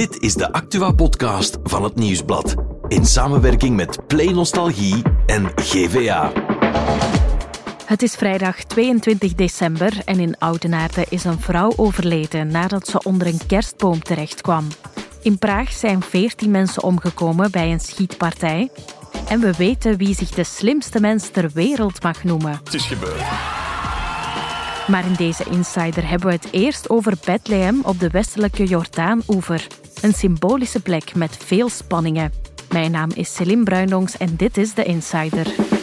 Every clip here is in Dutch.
Dit is de Actua-podcast van het Nieuwsblad. In samenwerking met Play Nostalgie en GVA. Het is vrijdag 22 december en in Oudenaarde is een vrouw overleden nadat ze onder een kerstboom terechtkwam. In Praag zijn 14 mensen omgekomen bij een schietpartij. En we weten wie zich de slimste mens ter wereld mag noemen. Het is gebeurd. Maar in deze Insider hebben we het eerst over Bethlehem op de westelijke Jordaan-oever. Een symbolische plek met veel spanningen. Mijn naam is Celine Bruinongs en dit is de Insider.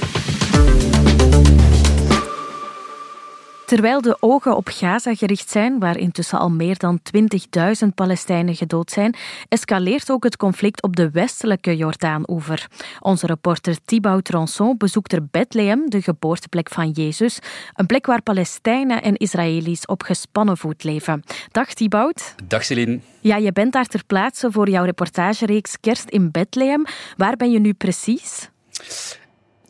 Terwijl de ogen op Gaza gericht zijn, waar intussen al meer dan 20.000 Palestijnen gedood zijn, escaleert ook het conflict op de westelijke Jordaan-oever. Onze reporter Thibaut Tronson bezoekt er Bethlehem, de geboorteplek van Jezus, een plek waar Palestijnen en Israëli's op gespannen voet leven. Dag Thibaut. Dag Celine. Ja, je bent daar ter plaatse voor jouw reportagereeks Kerst in Bethlehem. Waar ben je nu precies?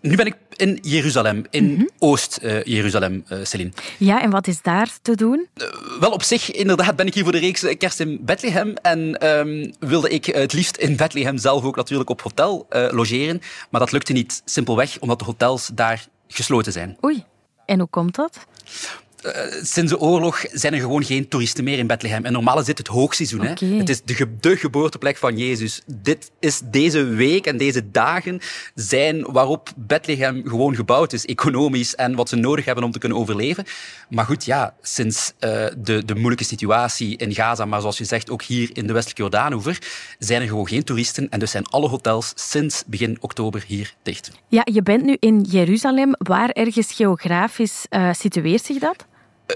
Nu ben ik in Jeruzalem, in Oost-Jeruzalem, uh, Celine. Ja, en wat is daar te doen? Uh, wel, op zich, inderdaad, ben ik hier voor de reeks Kerst in Bethlehem. En um, wilde ik het liefst in Bethlehem zelf ook natuurlijk op hotel uh, logeren. Maar dat lukte niet, simpelweg omdat de hotels daar gesloten zijn. Oei, en hoe komt dat? Uh, sinds de oorlog zijn er gewoon geen toeristen meer in Bethlehem. En normaal is dit het hoogseizoen. Okay. Hè? Het is de, ge de, geboorteplek van Jezus. Dit is deze week en deze dagen zijn waarop Bethlehem gewoon gebouwd is, economisch en wat ze nodig hebben om te kunnen overleven. Maar goed, ja, sinds uh, de, de moeilijke situatie in Gaza, maar zoals je zegt ook hier in de westelijke Jordaanoever, zijn er gewoon geen toeristen en dus zijn alle hotels sinds begin oktober hier dicht. Ja, je bent nu in Jeruzalem. Waar ergens geografisch uh, situeert zich dat?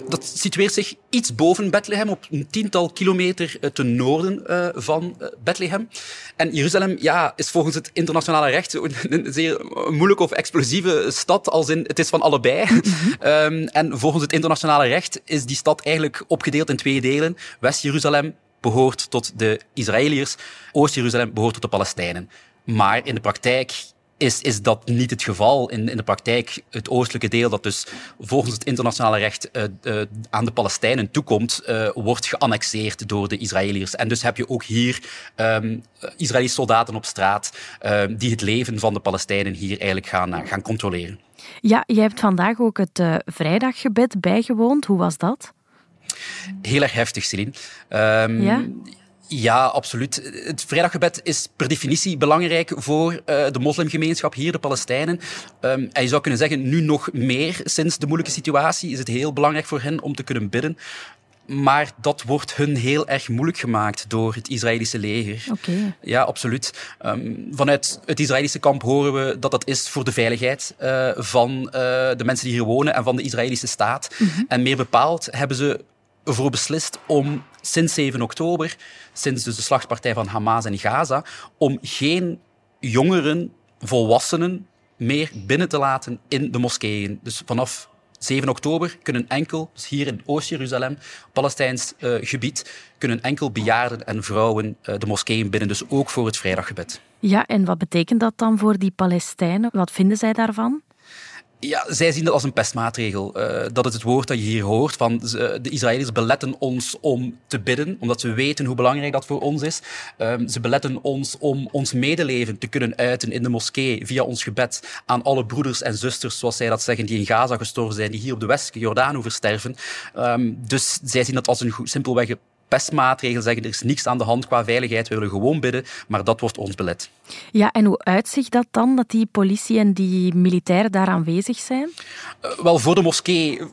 Dat situeert zich iets boven Bethlehem, op een tiental kilometer ten noorden uh, van Bethlehem. En Jeruzalem ja, is volgens het internationale recht een zeer moeilijke of explosieve stad, als in het is van allebei. Mm -hmm. um, en volgens het internationale recht is die stad eigenlijk opgedeeld in twee delen. West-Jeruzalem behoort tot de Israëliërs, Oost-Jeruzalem behoort tot de Palestijnen. Maar in de praktijk is, is dat niet het geval. In, in de praktijk, het oostelijke deel, dat dus volgens het internationale recht uh, uh, aan de Palestijnen toekomt, uh, wordt geannexeerd door de Israëliërs. En dus heb je ook hier um, Israëlische soldaten op straat die het leven van de Palestijnen hier eigenlijk gaan, gaan controleren. Ja, je hebt vandaag ook het vrijdaggebed bijgewoond. Hoe was dat? Heel erg heftig, Celine. Um, ja? Ja, absoluut. Het vrijdaggebed is per definitie belangrijk voor uh, de moslimgemeenschap hier, de Palestijnen. Um, en je zou kunnen zeggen, nu nog meer sinds de moeilijke situatie is het heel belangrijk voor hen om te kunnen bidden. Maar dat wordt hun heel erg moeilijk gemaakt door het Israëlische leger. Okay. Ja, absoluut. Um, vanuit het Israëlische kamp horen we dat dat is voor de veiligheid uh, van uh, de mensen die hier wonen en van de Israëlische staat. Mhm. Mm -hmm. En meer bepaald hebben ze ervoor beslist om sinds 7 oktober, sinds dus de slachtpartij van Hamas in Gaza, om geen jongeren, volwassenen meer binnen te laten in de moskeeën. Dus vanaf 7 oktober kunnen enkel, dus hier in Oost-Jeruzalem, Palestijns uh, gebied, kunnen enkel bejaarden en vrouwen uh, de moskeeën binnen, dus ook voor het vrijdaggebed. Ja, en wat betekent dat dan voor die Palestijnen? Wat vinden zij daarvan? Ja, zij zien dat als een pestmaatregel. Uh, dat is het woord dat je hier hoort. Van de Israëliërs beletten ons om te bidden, omdat ze weten hoe belangrijk dat voor ons is. Um, ze beletten ons om ons medeleven te kunnen uiten in de moskee via ons gebed aan alle broeders en zusters, zoals zij dat zeggen, die in Gaza gestorven zijn, die hier op de westelijke Jordaan versterven. Um, dus zij zien dat als een simpelweg pestmaatregel zeggen, er is niks aan de hand qua veiligheid, we willen gewoon bidden, maar dat wordt ons belet. Ja, en hoe uitzicht dat dan, dat die politie en die militairen daar aanwezig zijn? Uh, wel, voor de moskee... Uh,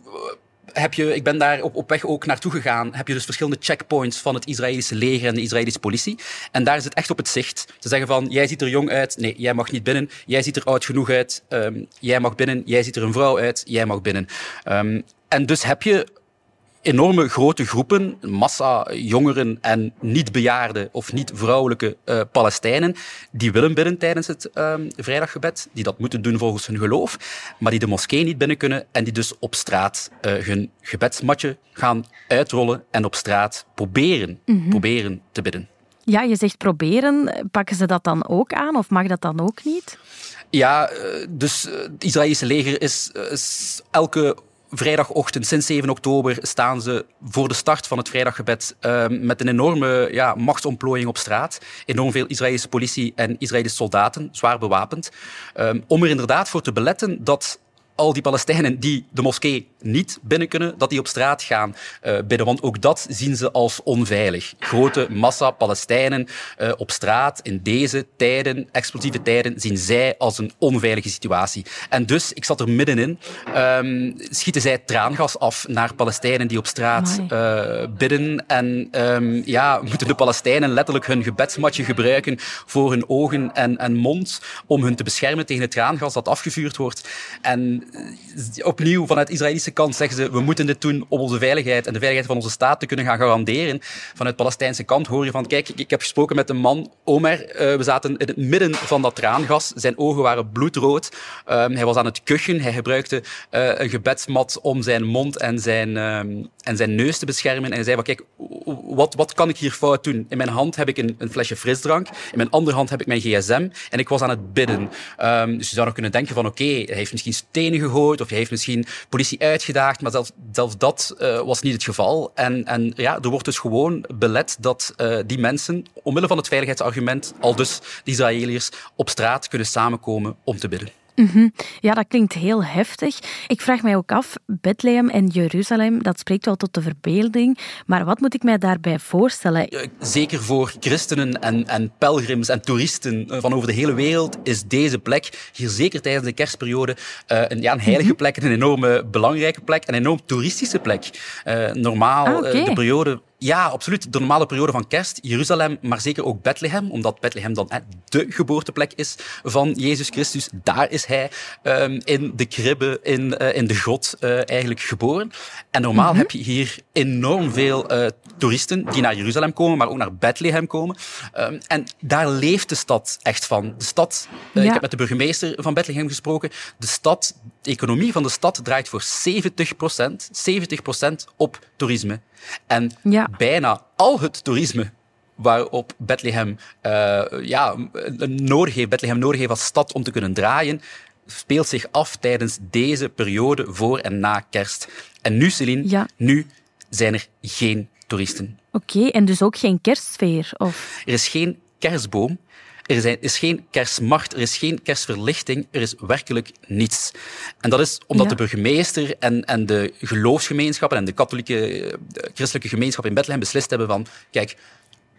heb je, ik ben daar op, op weg ook naartoe gegaan, heb je dus verschillende checkpoints van het Israëlische leger en de Israëlische politie. En daar is het echt op het zicht. Ze zeggen van, jij ziet er jong uit, nee, jij mag niet binnen. Jij ziet er oud genoeg uit, um, jij mag binnen. Jij ziet er een vrouw uit, jij mag binnen. Um, en dus heb je enorme grote groepen, massa jongeren en niet-bejaarde of niet-vrouwelijke uh, Palestijnen, die willen binnen tijdens het um, vrijdaggebed, die dat moeten doen volgens hun geloof, maar die de moskee niet binnen kunnen en die dus op straat uh, hun gebedsmatje gaan uitrollen en op straat proberen, mm -hmm. proberen te bidden. Ja, je zegt proberen. Pakken ze dat dan ook aan of mag dat dan ook niet? Ja, dus het Israëlische leger is, is elke vrijdagochtend, sinds 7 oktober, staan ze voor de start van het vrijdaggebed ehm, met een enorme ja, machtsontplooiing op straat. Enorm veel Israëlische politie en Israëlische soldaten, zwaar bewapend. Um, om er inderdaad voor te beletten dat al die Palestijnen die de moskee niet binnen kunnen, dat die op straat gaan uh, bidden. Want ook dat zien ze als onveilig. Grote massa Palestijnen uh, op straat in deze tijden, explosieve tijden, zien zij als een onveilige situatie. En dus, ik zat er middenin, um, schieten zij traangas af naar Palestijnen die op straat uh, bidden. En um, ja, moeten de Palestijnen letterlijk hun gebedsmatje gebruiken voor hun ogen en, en mond om hun te beschermen tegen het traangas dat afgevuurd wordt. En opnieuw vanuit Israëlische kant zeggen ze we moeten dit doen om onze veiligheid en de veiligheid van onze staat te kunnen gaan garanderen. Vanuit Palestijnse kant hoor je van kijk, ik heb gesproken met een man, Omer, uh, we zaten in het midden van dat traangas. Zijn ogen waren bloedrood. Um, hij was aan het kuchen. Hij gebruikte uh, een gebedsmat om zijn mond en zijn, um, en zijn neus te beschermen. En hij zei van kijk, wat, wat kan ik hier fout doen? In mijn hand heb ik een, een flesje frisdrank. In mijn andere hand heb ik mijn gsm. En ik was aan het bidden. Um, dus je zou nog kunnen denken van oké, hij heeft misschien stenen gegooid of hij heeft misschien politie uitgedaagd, maar zelfs, dat uh, was niet het geval. En, en ja, er wordt dus gewoon belet dat uh, die mensen, omwille van het veiligheidsargument, al dus de Israëliërs, op straat kunnen samenkomen om te bidden. -hmm. Ja, dat klinkt heel heftig. Ik vraag mij ook af, Bethlehem en Jeruzalem, dat spreekt wel tot de verbeelding. Maar wat moet ik mij daarbij voorstellen? Zeker voor christenen en, en pelgrims en toeristen van over de hele wereld is deze plek, hier zeker tijdens de kerstperiode, uh, een, ja, een heilige -hmm. plek, een enorme belangrijke plek, een enorm toeristische plek. Uh, normaal, ah, okay. de periode ja, absoluut. De normale periode van kerst, Jeruzalem, maar zeker ook Bethlehem, omdat Bethlehem dan hè, de geboorteplek is van Jezus Christus. Daar is hij um, in de kribbe, in, uh, in de grot uh, eigenlijk geboren. En normaal mm -hmm. heb je hier enorm veel uh, toeristen die naar Jeruzalem komen, maar ook naar Bethlehem komen. Um, en daar leeft de stad echt van. De stad, ja. ik heb met de burgemeester van Bethlehem gesproken, de stad, de economie van de stad draait voor 70 70% op toerisme. En ja. bijna al het toerisme waarop Bethlehem, uh, ja, nodig heeft, Bethlehem nodig heeft als stad om te kunnen draaien, speelt zich af tijdens deze periode voor en na kerst. En nu, Celine, ja. nu zijn er geen toeristen. Oké, okay, en dus ook geen kerstsfeer? Of? Er is geen kerstboom. Er zijn, is geen kerstmarkt, er is geen kerstverlichting, er is werkelijk niets. En dat is omdat ja. de burgemeester en, en de geloofsgemeenschappen en de katholieke, de christelijke gemeenschap in Bethlehem beslist hebben van, kijk,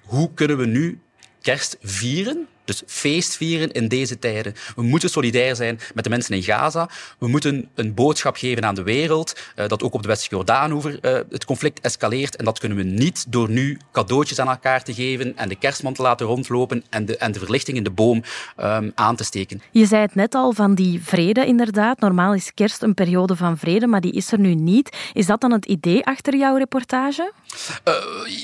hoe kunnen we nu kerst vieren dus feest vieren in deze tijden. We moeten solidair zijn met de mensen in Gaza. We moeten een boodschap geven aan de wereld uh, dat ook op de Westelijke Jordaanoever uh, het conflict escaleert. En dat kunnen we niet door nu cadeautjes aan elkaar te geven en de kerstman te laten rondlopen en de, en de verlichting in de boom um, aan te steken. Je zei het net al van die vrede inderdaad. Normaal is kerst een periode van vrede, maar die is er nu niet. Is dat dan het idee achter jouw reportage? Uh,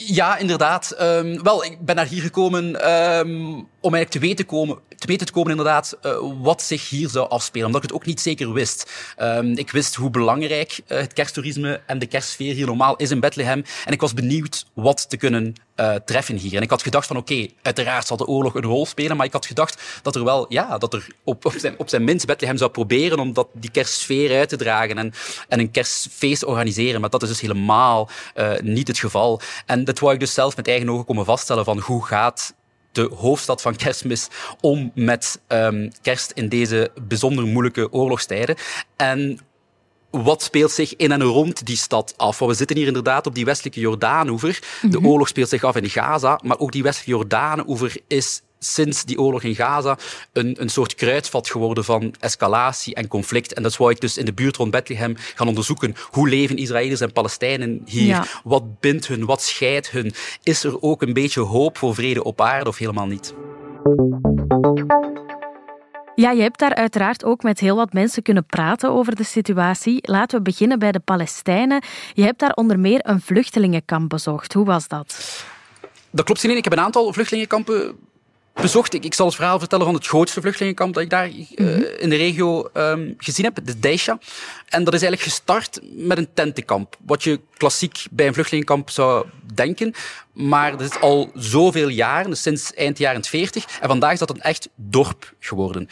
ja, inderdaad. Um, wel, ik ben naar hier gekomen um, om eigenlijk te weten, komen, te weten te komen inderdaad uh, wat zich hier zou afspelen, omdat ik het ook niet zeker wist. Um, ik wist hoe belangrijk uh, het kersttoerisme en de kerstsfeer hier normaal is in Bethlehem en ik was benieuwd wat te kunnen uh, treffen hier. En ik had gedacht van oké, uiteraard zal de oorlog een rol spelen, maar ik had gedacht dat er wel, ja, dat er op, op, zijn, minst Bethlehem zou proberen om dat, die kerstsfeer uit te dragen en, en een kerstfeest te organiseren. Maar dat is dus helemaal niet het geval. En dat wou ik dus zelf met eigen ogen komen vaststellen van hoe gaat de hoofdstad van kerstmis om met um, kerst in deze bijzonder moeilijke oorlogstijden. En wat speelt zich in en rond die stad af? Want we zitten hier inderdaad op die westelijke Jordaanoever. De mm -hmm. oorlog speelt zich af in Gaza, maar ook die westelijke Jordaanoever is sinds die oorlog in Gaza een, een soort kruidvat geworden van escalatie en conflict. En dat wou ik dus in de buurt rond Bethlehem gaan onderzoeken. Hoe leven Israëliërs en Palestijnen hier? Ja. Wat bindt hun? Wat scheidt hun? Is er ook een beetje hoop voor vrede op aarde of helemaal niet? Ja, je hebt daar uiteraard ook met heel wat mensen kunnen praten over de situatie. Laten we beginnen bij de Palestijnen. Je hebt daar onder meer een vluchtelingenkamp bezocht. Hoe was dat? Dat klopt, Celine. Ik heb een aantal vluchtelingenkampen bezocht. Ik, ik zal het verhaal vertellen van het grootste vluchtelingenkamp dat ik daar uh, in de regio um, gezien heb, de Deisha. En dat is eigenlijk gestart met een tentenkamp. Wat je klassiek bij een vluchtelingenkamp zou denken. Maar dat is al zoveel jaren, dus sinds eind jaren 40. En vandaag is dat een echt dorp geworden.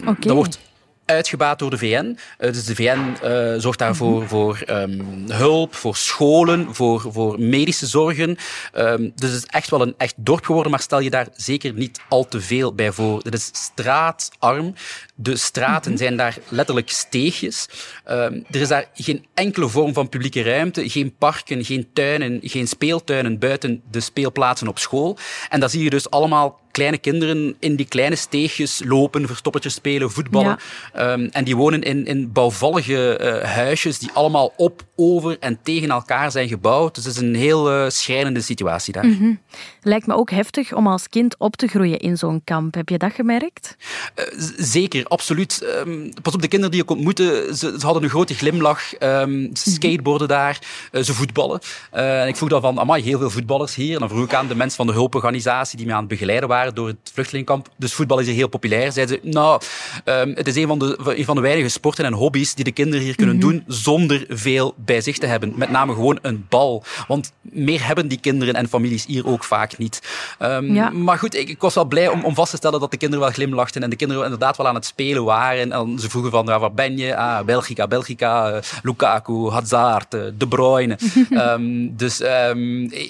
Okay. Dat wordt uitgebaat door de VN. Uh, dus de VN uh, zorgt daarvoor mm voor um, hulp, voor scholen, voor, voor medische zorgen. Um, dus het is echt wel een echt dorp geworden, maar stel je daar zeker niet al te veel bij voor. Het is straatarm. De straten -hmm. zijn daar letterlijk steegjes. Um, er is daar geen enkele vorm van publieke ruimte, geen parken, geen tuinen, geen speeltuinen buiten de speelplaatsen op school. En daar zie je dus allemaal kleine kinderen in die kleine steegjes lopen, verstoppertjes spelen, voetballen. Ja. Um, en die wonen in, in bouwvallige uh, huisjes die allemaal op, over en tegen elkaar zijn gebouwd. Dus het is een heel uh, schrijnende situatie daar. Mm -hmm. Lijkt me ook heftig om als kind op te groeien in zo'n kamp. Heb je dat gemerkt? Uh, zeker, absoluut. Um, pas op, de kinderen die ik ontmoette, ze, ze hadden een grote glimlach. Um, ze skateboarden daar, ze voetballen. en ik vroeg dan van, amai, heel veel voetballers hier. En dan vroeg ik aan de mensen van de hulporganisatie die me aan het begeleiden waren door het vluchtelingenkamp. Dus voetbal is hier heel populair. Zeiden ze, nou, um, het is een van, de, een van de weinige sporten en hobby's die de kinderen hier kunnen mm -hmm. doen zonder veel bij zich te hebben. Met name gewoon een bal. Want meer hebben die kinderen en families hier ook vaak niet. Um, ja. Maar goed, ik, ik, was wel blij om, om vast te stellen dat de kinderen wel glimlachten en de kinderen inderdaad wel aan het spelen waren. En ze vroegen van, ja, waar ben je? Ah, Belgica, Belgica, uh, Lukaku, Hazard, uh, De Bruyne. um, dus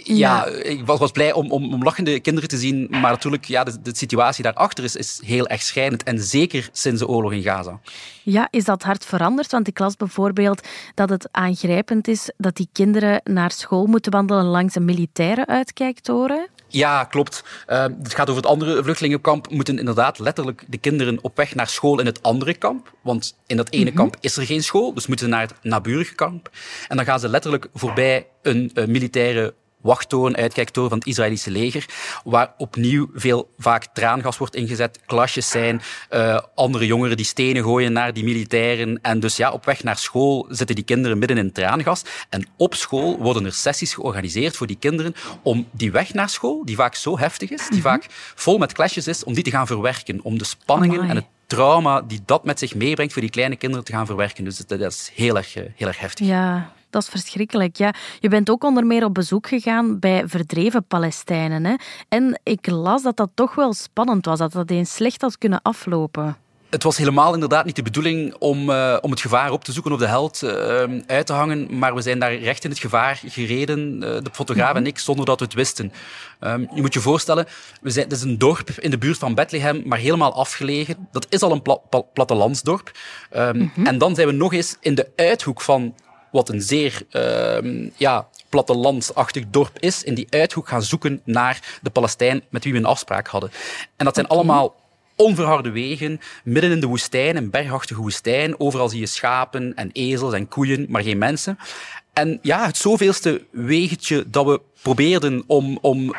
ja, ja, ik was, was blij om, om, om lachende kinderen te zien. Maar natuurlijk ja, de, de situatie daarachter is, is heel erg schrijnend. En zeker sinds de oorlog in Gaza. Ja, is dat hard veranderd? Want ik las bijvoorbeeld dat het aangrijpend is dat die kinderen naar school moeten wandelen langs een militaire uitkijktoren. Ja, klopt. Uh, het gaat over het andere vluchtelingenkamp. Moeten inderdaad letterlijk de kinderen op weg naar school in het andere kamp. Want in dat ene mm -hmm. kamp is er geen school. Dus moeten ze naar het naburige kamp. En dan gaan ze letterlijk voorbij een uh, militaire wachttoren, uitkijktoren van het Israëlische leger, waar opnieuw veel vaak traangas wordt ingezet, klasjes zijn, uh, andere jongeren die stenen gooien naar die militairen. En dus ja, op weg naar school zitten die kinderen midden in traangas. En op school worden er sessies georganiseerd voor die kinderen om die weg naar school, die vaak zo heftig is, die mm -hmm. vaak vol met klasjes is, om die te gaan verwerken. Om de spanningen Amai. en het trauma die dat met zich meebrengt voor die kleine kinderen te gaan verwerken. Dus dat is heel erg, heel erg heftig. Ja, dat is verschrikkelijk. Ja. Je bent ook onder meer op bezoek gegaan bij verdreven Palestijnen. Hè? En ik las dat dat toch wel spannend was, dat dat eens slecht had kunnen aflopen. Het was helemaal inderdaad niet de bedoeling om, uh, om het gevaar op te zoeken of de held uh, uit te hangen, maar we zijn daar recht in het gevaar gereden, uh, de fotograaf -hmm. en ik, zonder dat we het wisten. Um, je moet je voorstellen, we zijn, het is een dorp in de buurt van Bethlehem, maar helemaal afgelegen. Dat is al een pla pla plattelandsdorp. Um, mm -hmm. En dan zijn we nog eens in de uithoek van wat een zeer uh, ja, plattelandsachtig dorp is, in die uithoek gaan zoeken naar de Palestijn met wie we een afspraak hadden. En dat zijn allemaal onverharde wegen, midden in de woestijn, een bergachtige woestijn. Overal zie je schapen en ezels en koeien, maar geen mensen. En ja, het zoveelste wegetje dat we probeerden om, om uh,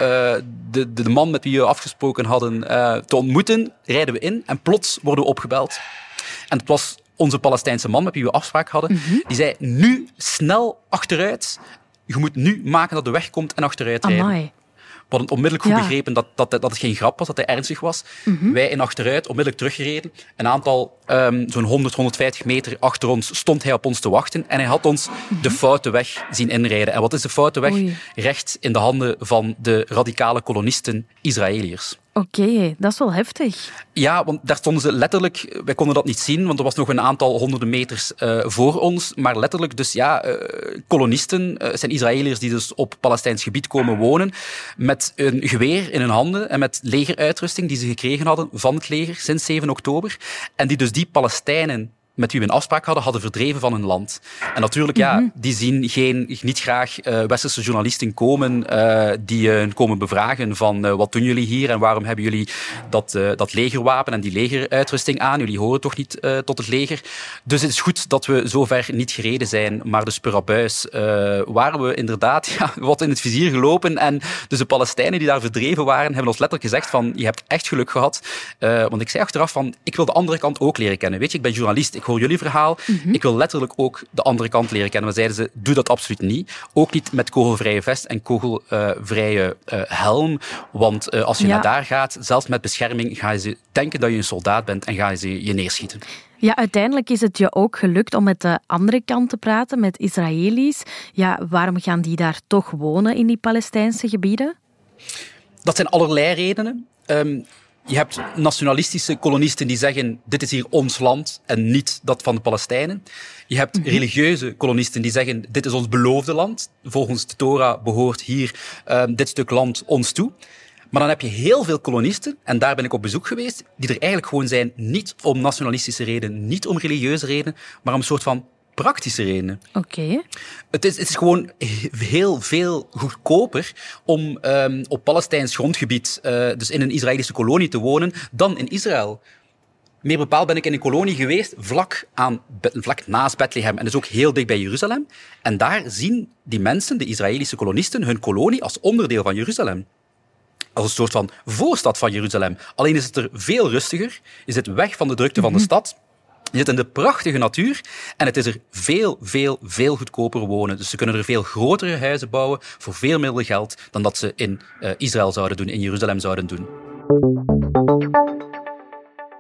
de, de man met wie we afgesproken hadden uh, te ontmoeten, rijden we in en plots worden we opgebeld. En het was onze Palestijnse man met wie we afspraak hadden, mm -hmm. die zei nu snel achteruit. Je moet nu maken dat de weg komt en achteruit rijden. Amai. We hadden onmiddellijk goed ja. begrepen dat, dat, dat het geen grap was, dat hij ernstig was. Mm -hmm. Wij in achteruit, onmiddellijk teruggereden. Een aantal, um, zo'n 100, 150 meter achter ons, stond hij op ons te wachten. En hij had ons mm -hmm. de foute weg zien inrijden. En wat is de foute weg? Oei. Recht in de handen van de radicale kolonisten, Israëliërs. Oké, okay, dat is wel heftig. Ja, want daar stonden ze letterlijk... Wij konden dat niet zien, want er was nog een aantal honderden meters uh, voor ons. Maar letterlijk dus, ja, uh, kolonisten, uh, zijn Israëliërs die dus op Palestijns gebied komen wonen, met een geweer in hun handen en met legeruitrusting die ze gekregen hadden van het leger sinds 7 oktober. En die dus die Palestijnen met wie we een afspraak hadden, hadden verdreven van hun land. En natuurlijk, ja, mm -hmm. die zien geen, niet graag uh, westerse journalisten komen uh, die hun uh, komen bevragen van wat doen jullie hier en waarom hebben jullie dat, dat legerwapen en die legeruitrusting aan? Jullie horen toch niet tot het leger? Dus het is goed dat we zover niet gereden zijn, maar dus per abuis waren we inderdaad ja, wat in het vizier gelopen en dus de Palestijnen die daar verdreven waren, hebben ons letterlijk gezegd van je hebt echt geluk gehad. want ik zei achteraf van ik wil de andere kant ook leren kennen. Weet je, ik ben journalist, ik hoor jullie verhaal. Mm -hmm. Ik wil letterlijk ook de andere kant leren kennen. Maar zeiden ze, doe dat absoluut niet. Ook niet met kogelvrije vest en kogelvrije uh, helm. Want uh, als je ja. naar daar gaat, zelfs met bescherming, gaan ze denken dat je een soldaat bent en gaan ze je neerschieten. Ja, uiteindelijk is het je ook gelukt om met de andere kant te praten, met Israëli's. Ja, waarom gaan die daar toch wonen in die Palestijnse gebieden? Dat zijn allerlei redenen. Um, Je hebt nationalistische kolonisten die zeggen dit is hier ons land en niet dat van de Palestijnen. Je hebt mhm. religieuze kolonisten die zeggen dit is ons beloofde land. Volgens de Torah behoort hier um, dit stuk land ons toe. Maar dan heb je heel veel kolonisten, en daar ben ik op bezoek geweest, die er eigenlijk gewoon zijn niet om nationalistische redenen, niet om religieuze redenen, maar om een soort van praktische redenen. Oké. Het, is, het is gewoon heel veel goedkoper om um, op Palestijns grondgebied, uh, dus in een Israëlische kolonie te wonen, dan in Israël. Meer bepaald ben ik in een kolonie geweest, vlak, aan, vlak naast Bethlehem en dus ook heel dicht bij Jeruzalem. En daar zien die mensen, de Israëlische kolonisten, hun kolonie als onderdeel van Jeruzalem als een soort van voorstad van Jeruzalem. Alleen is het er veel rustiger. Je zit weg van de drukte van de mhm. stad. Je zit in de prachtige natuur en het is er veel, veel, veel goedkoper wonen. Dus ze kunnen er veel grotere huizen bouwen voor veel minder geld dan dat ze in uh, Israël zouden doen, in Jeruzalem zouden doen.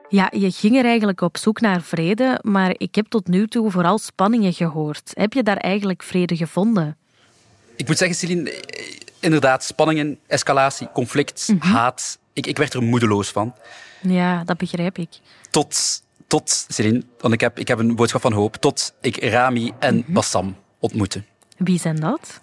Ja, je ging er eigenlijk op zoek naar vrede, maar ik heb tot nu toe vooral spanningen gehoord. Heb je daar eigenlijk vrede gevonden? Ik moet zeggen, Celine, inderdaad, spanningen, escalatie, conflict, mhm. haat. Ik, ik werd er moedeloos van. Ja, dat begrijp ik. Tot tot, Celine, want ik heb, ik heb een boodschap van hoop, tot ik Rami en mhm. Bassam ontmoette. Wie zijn dat?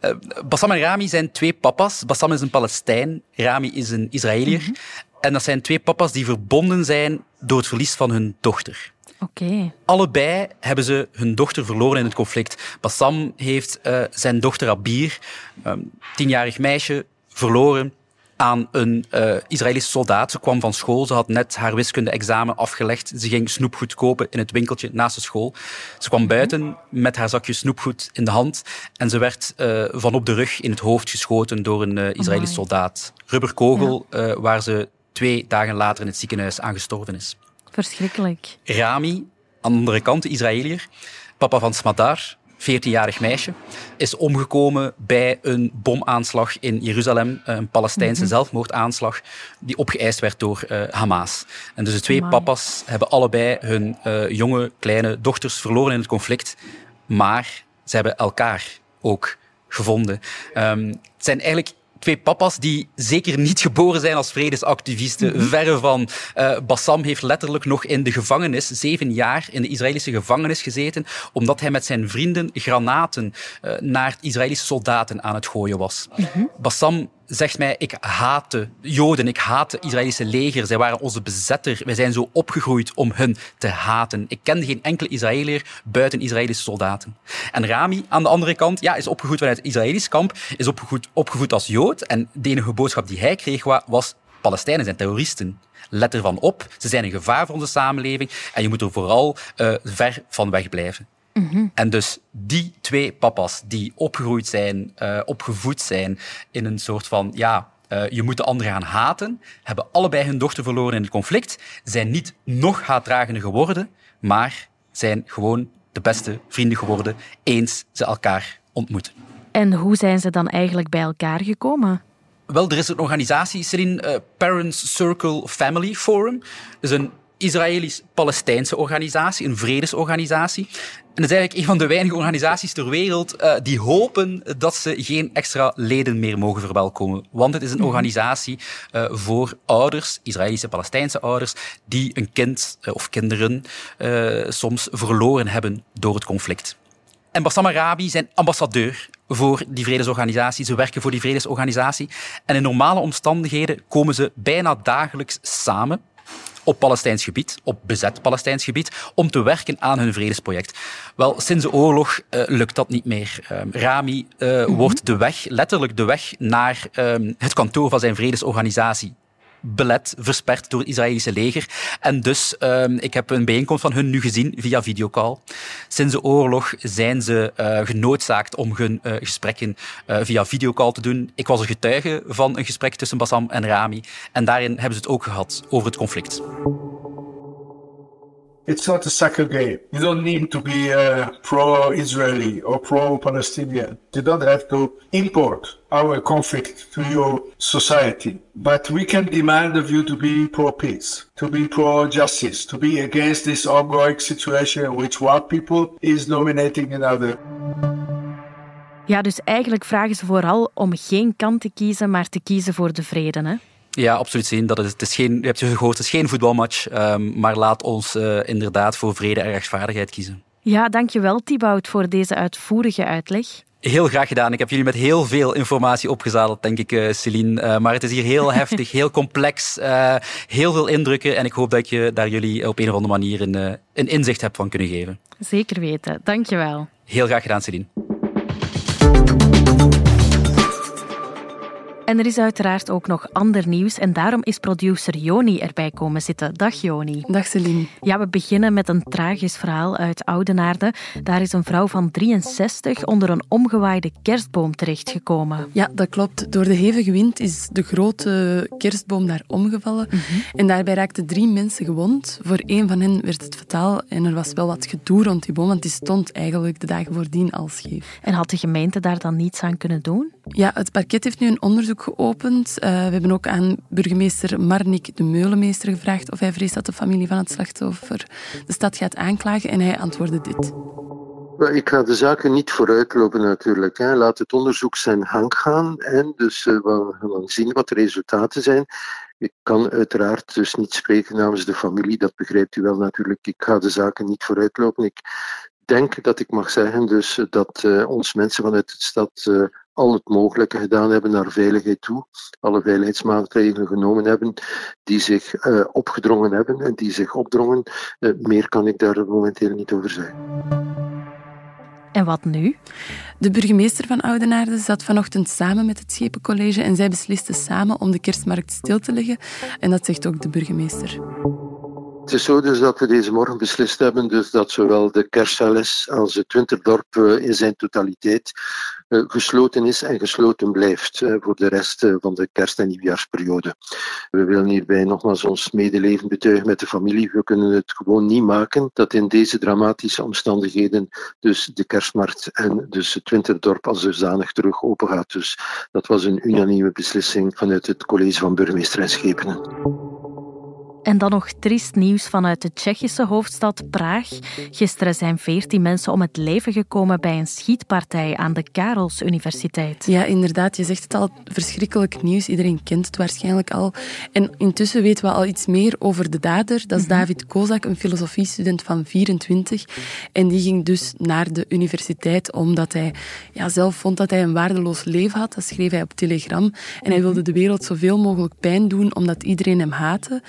Uh, Bassam en Rami zijn twee papa's. Bassam is een Palestijn, Rami is een Israëliër. Mhm. En dat zijn twee papa's die verbonden zijn door het verlies van hun dochter. Oké. Allebei hebben ze hun dochter verloren in het conflict. Bassam heeft uh, zijn dochter Abir, um, tienjarig meisje, verloren aan een uh, Israëlische soldaat. Ze kwam van school, ze had net haar wiskunde-examen afgelegd. Ze ging snoepgoed kopen in het winkeltje naast de school. Ze kwam buiten met haar zakje snoepgoed in de hand en ze werd uh, van op de rug in het hoofd geschoten door een uh, Israëlische soldaat. Rubberkogel, ja. waar ze twee dagen later in het ziekenhuis aan gestorven is. Verschrikkelijk. Rami, aan de andere kant, de Israëliër, papa van Smadar, 14-jarig meisje, is omgekomen bij een bomaanslag in Jeruzalem, eh, een Palestijnse mm zelfmoordaanslag, die opgeëist werd door uh, Hamas. En dus de twee papa's hebben allebei hun uh, jonge, kleine dochters verloren in het conflict, maar ze hebben elkaar ook gevonden. Um, het zijn eigenlijk twee papa's die zeker niet geboren zijn als vredesactivisten. Mm Verre van. Uh, Bassam heeft letterlijk nog in de gevangenis, zeven jaar in de Israëlische gevangenis gezeten, omdat hij met zijn vrienden granaten uh, naar Israëlische soldaten aan het gooien was. Mm Bassam zegt mij, ik haat de Joden, ik haat de Israëlische leger. Zij waren onze bezetter. Wij zijn zo opgegroeid om hun te haten. Ik kende geen enkele Israëliër buiten Israëlische soldaten. En Rami, aan de andere kant, ja, is opgegroeid vanuit het Israëlisch kamp, is opgegroeid, opgevoed als Jood. En de enige boodschap die hij kreeg was, Palestijnen zijn terroristen. Let ervan op, ze zijn een gevaar voor onze samenleving en je moet er vooral uh, ver van weg blijven. Mhm. En dus die twee papa's die opgegroeid zijn, uh, opgevoed zijn in een soort van, ja, uh, je moet de ander gaan haten, hebben allebei hun dochter verloren in het conflict, zijn niet nog haatdragender geworden, maar zijn gewoon de beste vrienden geworden eens ze elkaar ontmoeten. En hoe zijn ze dan eigenlijk bij elkaar gekomen? Wel, er is een organisatie, Celine, uh, Parents Circle Family Forum. Is een Israëlisch-Palestijnse organisatie, een vredesorganisatie. En dat is eigenlijk een van de weinige organisaties ter wereld uh, die hopen dat ze geen extra leden meer mogen verwelkomen. Want het is een mhm. organisatie uh, voor ouders, Israëlische Palestijnse ouders, die een kind uh, of kinderen soms verloren hebben door het conflict. En Bassam Arabi zijn ambassadeur voor die vredesorganisatie. Ze werken voor die vredesorganisatie. En in normale omstandigheden komen ze bijna dagelijks samen op Palestijns gebied, op bezet Palestijns gebied, om te werken aan hun vredesproject. Wel, sinds de oorlog uh, lukt dat niet meer. Um, Rami uh, mm wordt de weg, letterlijk de weg naar um, het kantoor van zijn vredesorganisatie belet, versperd door het Israëlische leger. En dus, um, ik heb een bijeenkomst van hun nu gezien via videocall. Sinds de oorlog zijn ze uh, genoodzaakt om hun uh, gesprekken uh, via videocall te doen. Ik was een getuige van een gesprek tussen Bassam en Rami. En daarin hebben ze het ook gehad over het conflict. It's not a soccer game. You don't need to be uh, pro-Israeli or pro-Palestinian. You don't have to import our conflict to your society. But we can demand of you to be pro-peace, to be pro-justice, to be against this ongoing situation in which one people is dominating another. Ja, dus eigenlijk vragen ze vooral om geen kant te kiezen, maar te kiezen voor de vrede, hè? Ja, absoluut zien. Dat is, het is geen, je hebt gehoord, het is geen voetbalmatch, um, maar laat ons uh, inderdaad voor vrede en rechtvaardigheid kiezen. Ja, dankjewel Thibaut voor deze uitvoerige uitleg. Heel graag gedaan. Ik heb jullie met heel veel informatie opgezadeld, denk ik, uh, Celine. Uh, maar het is hier heel heftig, heel complex, uh, heel veel indrukken. En ik hoop dat je daar jullie op een of andere manier een, een inzicht hebt van kunnen geven. Zeker weten. Dankjewel. Heel graag gedaan, Celine. En er is uiteraard ook nog ander nieuws en daarom is producer Joni erbij komen zitten. Dag Joni. Dag Celine. Ja, we beginnen met een tragisch verhaal uit Oudenaarde. Daar is een vrouw van 63 onder een omgewaaide kerstboom terechtgekomen. Ja, dat klopt. Door de hevige wind is de grote kerstboom daar omgevallen. Mhm. En daarbij raakten drie mensen gewond. Voor één van hen werd het fataal en er was wel wat gedoe rond die boom, want die stond eigenlijk de dagen voordien al scheef. En had de gemeente daar dan niets aan kunnen doen? Ja, het parket heeft nu een onderzoek geopend. Uh, we hebben ook aan burgemeester Marnik de Meulemeester gevraagd of hij vreest dat de familie van het slachtoffer de stad gaat aanklagen en hij antwoordde dit. Ik ga de zaken niet vooruitlopen natuurlijk. Hè. Laat het onderzoek zijn gang gaan en dus uh, we gaan zien wat de resultaten zijn. Ik kan uiteraard dus niet spreken namens de familie, dat begrijpt u wel natuurlijk. Ik ga de zaken niet vooruitlopen. Ik denk dat ik mag zeggen dus dat uh, ons mensen vanuit de stad uh, al het mogelijke gedaan hebben naar veiligheid toe, alle veiligheidsmaatregelen genomen hebben die zich uh, opgedrongen hebben en die zich opdrongen. Uh, meer kan ik daar momenteel niet over zeggen. En wat nu? De burgemeester van Oudenaarde zat vanochtend samen met het Schepencollege en zij beslisten samen om de kerstmarkt stil te leggen. En dat zegt ook de burgemeester. Het is zo dus dat we deze morgen beslist hebben dus dat zowel de kerstcelles als het winterdorp in zijn totaliteit gesloten is en gesloten blijft voor de rest van de kerst- en nieuwjaarsperiode. We willen hierbij nogmaals ons medeleven betuigen met de familie. We kunnen het gewoon niet maken dat in deze dramatische omstandigheden dus de kerstmarkt en dus het winterdorp als dusdanig terug open gaat. Dus dat was een unanieme beslissing vanuit het college van burgemeester en schepenen. En dan nog triest nieuws vanuit de Tsjechische hoofdstad Praag. Gisteren zijn veertien mensen om het leven gekomen bij een schietpartij aan de Karels Universiteit. Ja, inderdaad. Je zegt het al, verschrikkelijk nieuws. Iedereen kent het waarschijnlijk al. En intussen weten we al iets meer over de dader. Dat is mhm. David Kozak, een filosofiestudent van 24. En die ging dus naar de universiteit omdat hij ja, zelf vond dat hij een waardeloos leven had. Dat schreef hij op Telegram. En hij wilde de wereld zoveel mogelijk pijn doen omdat iedereen hem haatte.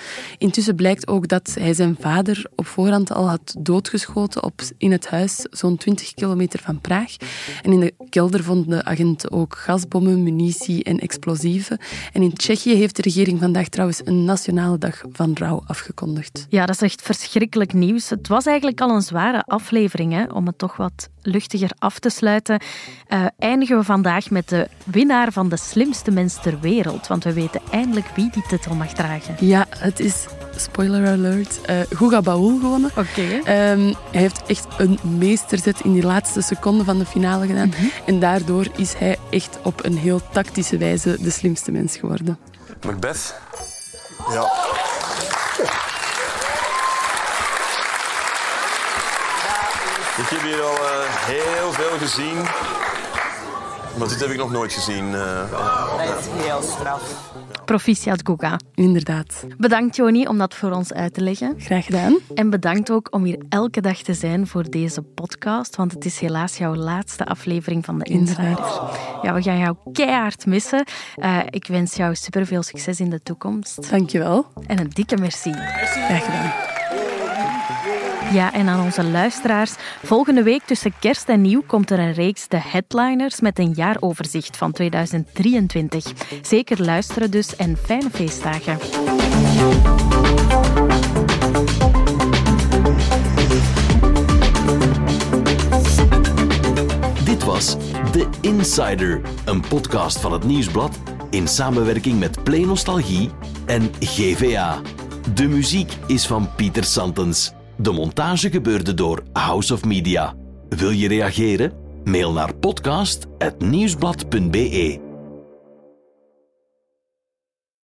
Intussen blijkt ook dat hij zijn vader op voorhand al had doodgeschoten op, in het huis, zo'n 20 kilometer van Praag. En in de kelder vonden de agenten ook gasbommen, munitie en explosieven. En in Tsjechië heeft de regering vandaag trouwens een nationale dag van rouw afgekondigd. Ja, dat is echt verschrikkelijk nieuws. Het was eigenlijk al een zware aflevering, hè, om het toch wat luchtiger af te sluiten. Uh, eindigen we vandaag met de winnaar van de slimste mens ter wereld. Want we weten eindelijk wie die titel mag dragen. Ja, het is spoiler alert, uh, Guga Baul gewonnen. Oké. Okay. Um, hij heeft echt een meesterzet in die laatste seconde van de finale gedaan. Mm -hmm. En daardoor is hij echt op een heel tactische wijze de slimste mens geworden. Macbeth. Ja. Ik heb hier al uh, heel veel gezien. Maar dit heb ik nog nooit gezien. Uh, dat is heel straf. Proficiat Guga. Inderdaad. Bedankt Joni om dat voor ons uit te leggen. Graag gedaan. En bedankt ook om hier elke dag te zijn voor deze podcast, want het is helaas jouw laatste aflevering van de Insider. Ja, we gaan jou keihard missen. Uh, ik wens jou superveel succes in de toekomst. Dankjewel. En een dikke merci. merci. Graag gedaan. Ja, en aan onze luisteraars. Volgende week tussen kerst en nieuw komt er een reeks De Headliners met een jaaroverzicht van 2023. Zeker luisteren dus en fijne feestdagen. Dit was The Insider, een podcast van het Nieuwsblad in samenwerking met Play Nostalgie en GVA. De muziek is van Pieter Santens. De montage gebeurde door House of Media. Wil je reageren? Mail naar podcast.nieuwsblad.be.